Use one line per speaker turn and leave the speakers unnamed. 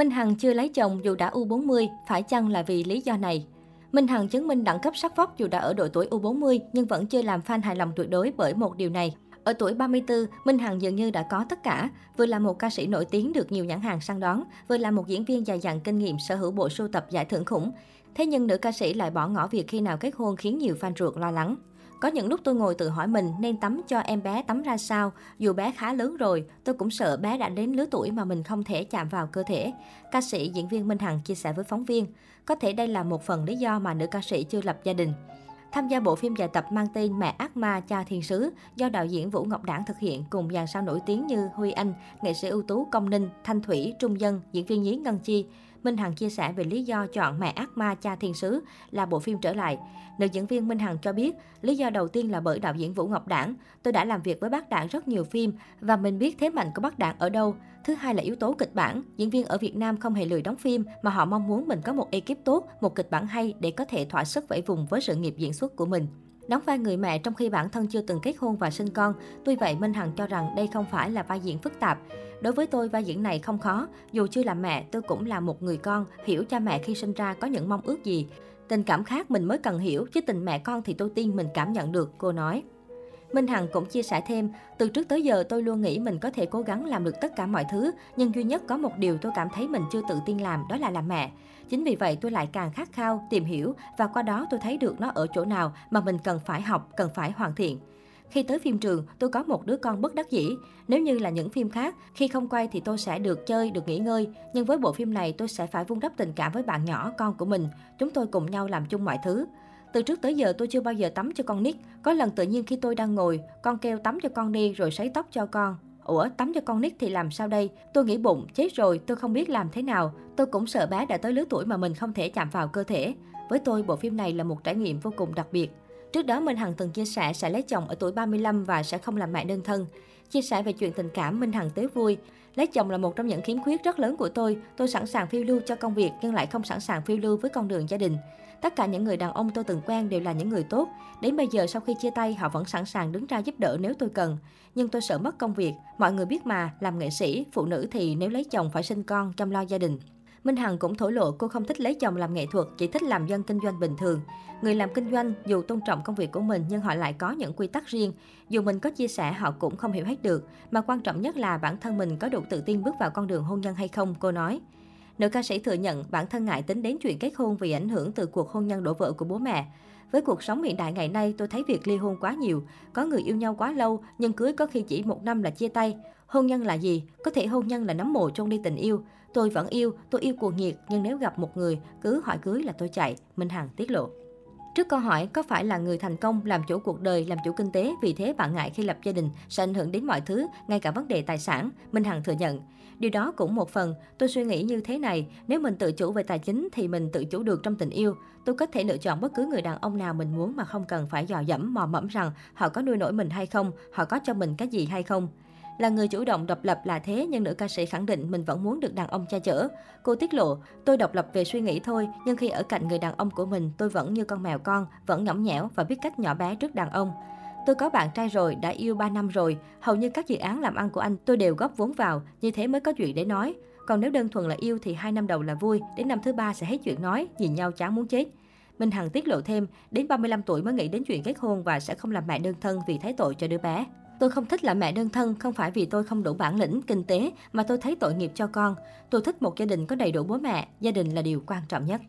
Minh Hằng chưa lấy chồng dù đã U40, phải chăng là vì lý do này? Minh Hằng chứng minh đẳng cấp sắc vóc dù đã ở độ tuổi U40 nhưng vẫn chưa làm fan hài lòng tuyệt đối bởi một điều này. Ở tuổi 34, Minh Hằng dường như đã có tất cả, vừa là một ca sĩ nổi tiếng được nhiều nhãn hàng săn đón, vừa là một diễn viên dài dặn kinh nghiệm sở hữu bộ sưu tập giải thưởng khủng. Thế nhưng nữ ca sĩ lại bỏ ngỏ việc khi nào kết hôn khiến nhiều fan ruột lo lắng. Có những lúc tôi ngồi tự hỏi mình nên tắm cho em bé tắm ra sao, dù bé khá lớn rồi, tôi cũng sợ bé đã đến lứa tuổi mà mình không thể chạm vào cơ thể. Ca sĩ diễn viên Minh Hằng chia sẻ với phóng viên, có thể đây là một phần lý do mà nữ ca sĩ chưa lập gia đình. Tham gia bộ phim dài tập mang tên Mẹ ác ma cha thiên sứ do đạo diễn Vũ Ngọc Đảng thực hiện cùng dàn sao nổi tiếng như Huy Anh, nghệ sĩ ưu tú Công Ninh, Thanh Thủy, Trung Dân, diễn viên nhí Ngân Chi. Minh Hằng chia sẻ về lý do chọn Mẹ ác ma cha thiên sứ là bộ phim trở lại. Nữ diễn viên Minh Hằng cho biết, lý do đầu tiên là bởi đạo diễn Vũ Ngọc Đảng. Tôi đã làm việc với bác Đảng rất nhiều phim và mình biết thế mạnh của bác Đảng ở đâu. Thứ hai là yếu tố kịch bản. Diễn viên ở Việt Nam không hề lười đóng phim mà họ mong muốn mình có một ekip tốt, một kịch bản hay để có thể thỏa sức vẫy vùng với sự nghiệp diễn xuất của mình. Đóng vai người mẹ trong khi bản thân chưa từng kết hôn và sinh con, tuy vậy Minh Hằng cho rằng đây không phải là vai diễn phức tạp. Đối với tôi, vai diễn này không khó. Dù chưa làm mẹ, tôi cũng là một người con, hiểu cha mẹ khi sinh ra có những mong ước gì. Tình cảm khác mình mới cần hiểu, chứ tình mẹ con thì tôi tin mình cảm nhận được, cô nói. Minh Hằng cũng chia sẻ thêm, từ trước tới giờ tôi luôn nghĩ mình có thể cố gắng làm được tất cả mọi thứ, nhưng duy nhất có một điều tôi cảm thấy mình chưa tự tin làm, đó là làm mẹ. Chính vì vậy tôi lại càng khát khao, tìm hiểu và qua đó tôi thấy được nó ở chỗ nào mà mình cần phải học, cần phải hoàn thiện. Khi tới phim trường, tôi có một đứa con bất đắc dĩ. Nếu như là những phim khác, khi không quay thì tôi sẽ được chơi, được nghỉ ngơi. Nhưng với bộ phim này, tôi sẽ phải vun đắp tình cảm với bạn nhỏ, con của mình. Chúng tôi cùng nhau làm chung mọi thứ. Từ trước tới giờ tôi chưa bao giờ tắm cho con nít. Có lần tự nhiên khi tôi đang ngồi, con kêu tắm cho con đi rồi sấy tóc cho con. Ủa, tắm cho con nít thì làm sao đây? Tôi nghĩ bụng, chết rồi, tôi không biết làm thế nào. Tôi cũng sợ bé đã tới lứa tuổi mà mình không thể chạm vào cơ thể. Với tôi, bộ phim này là một trải nghiệm vô cùng đặc biệt. Trước đó, Minh Hằng từng chia sẻ sẽ lấy chồng ở tuổi 35 và sẽ không làm mẹ đơn thân. Chia sẻ về chuyện tình cảm, Minh Hằng tới vui. Lấy chồng là một trong những khiếm khuyết rất lớn của tôi. Tôi sẵn sàng phiêu lưu cho công việc nhưng lại không sẵn sàng phiêu lưu với con đường gia đình. Tất cả những người đàn ông tôi từng quen đều là những người tốt. Đến bây giờ sau khi chia tay, họ vẫn sẵn sàng đứng ra giúp đỡ nếu tôi cần. Nhưng tôi sợ mất công việc. Mọi người biết mà, làm nghệ sĩ, phụ nữ thì nếu lấy chồng phải sinh con, chăm lo gia đình. Minh Hằng cũng thổ lộ cô không thích lấy chồng làm nghệ thuật, chỉ thích làm dân kinh doanh bình thường. Người làm kinh doanh dù tôn trọng công việc của mình nhưng họ lại có những quy tắc riêng. Dù mình có chia sẻ họ cũng không hiểu hết được. Mà quan trọng nhất là bản thân mình có đủ tự tin bước vào con đường hôn nhân hay không, cô nói. Nữ ca sĩ thừa nhận bản thân ngại tính đến chuyện kết hôn vì ảnh hưởng từ cuộc hôn nhân đổ vỡ của bố mẹ. Với cuộc sống hiện đại ngày nay, tôi thấy việc ly hôn quá nhiều. Có người yêu nhau quá lâu, nhưng cưới có khi chỉ một năm là chia tay. Hôn nhân là gì? Có thể hôn nhân là nắm mồ chôn đi tình yêu. Tôi vẫn yêu, tôi yêu cuồng nhiệt, nhưng nếu gặp một người, cứ hỏi cưới là tôi chạy, Minh Hằng tiết lộ. Trước câu hỏi có phải là người thành công, làm chủ cuộc đời, làm chủ kinh tế, vì thế bạn ngại khi lập gia đình sẽ ảnh hưởng đến mọi thứ, ngay cả vấn đề tài sản, Minh Hằng thừa nhận. Điều đó cũng một phần, tôi suy nghĩ như thế này, nếu mình tự chủ về tài chính thì mình tự chủ được trong tình yêu. Tôi có thể lựa chọn bất cứ người đàn ông nào mình muốn mà không cần phải dò dẫm mò mẫm rằng họ có nuôi nổi mình hay không, họ có cho mình cái gì hay không. Là người chủ động độc lập là thế nhưng nữ ca sĩ khẳng định mình vẫn muốn được đàn ông cha chở. Cô tiết lộ, tôi độc lập về suy nghĩ thôi, nhưng khi ở cạnh người đàn ông của mình, tôi vẫn như con mèo con, vẫn nhõng nhẽo và biết cách nhỏ bé trước đàn ông. Tôi có bạn trai rồi, đã yêu 3 năm rồi, hầu như các dự án làm ăn của anh tôi đều góp vốn vào, như thế mới có chuyện để nói. Còn nếu đơn thuần là yêu thì hai năm đầu là vui, đến năm thứ ba sẽ hết chuyện nói, nhìn nhau chán muốn chết. Minh Hằng tiết lộ thêm, đến 35 tuổi mới nghĩ đến chuyện kết hôn và sẽ không làm mẹ đơn thân vì thấy tội cho đứa bé. Tôi không thích là mẹ đơn thân, không phải vì tôi không đủ bản lĩnh, kinh tế, mà tôi thấy tội nghiệp cho con. Tôi thích một gia đình có đầy đủ bố mẹ, gia đình là điều quan trọng nhất.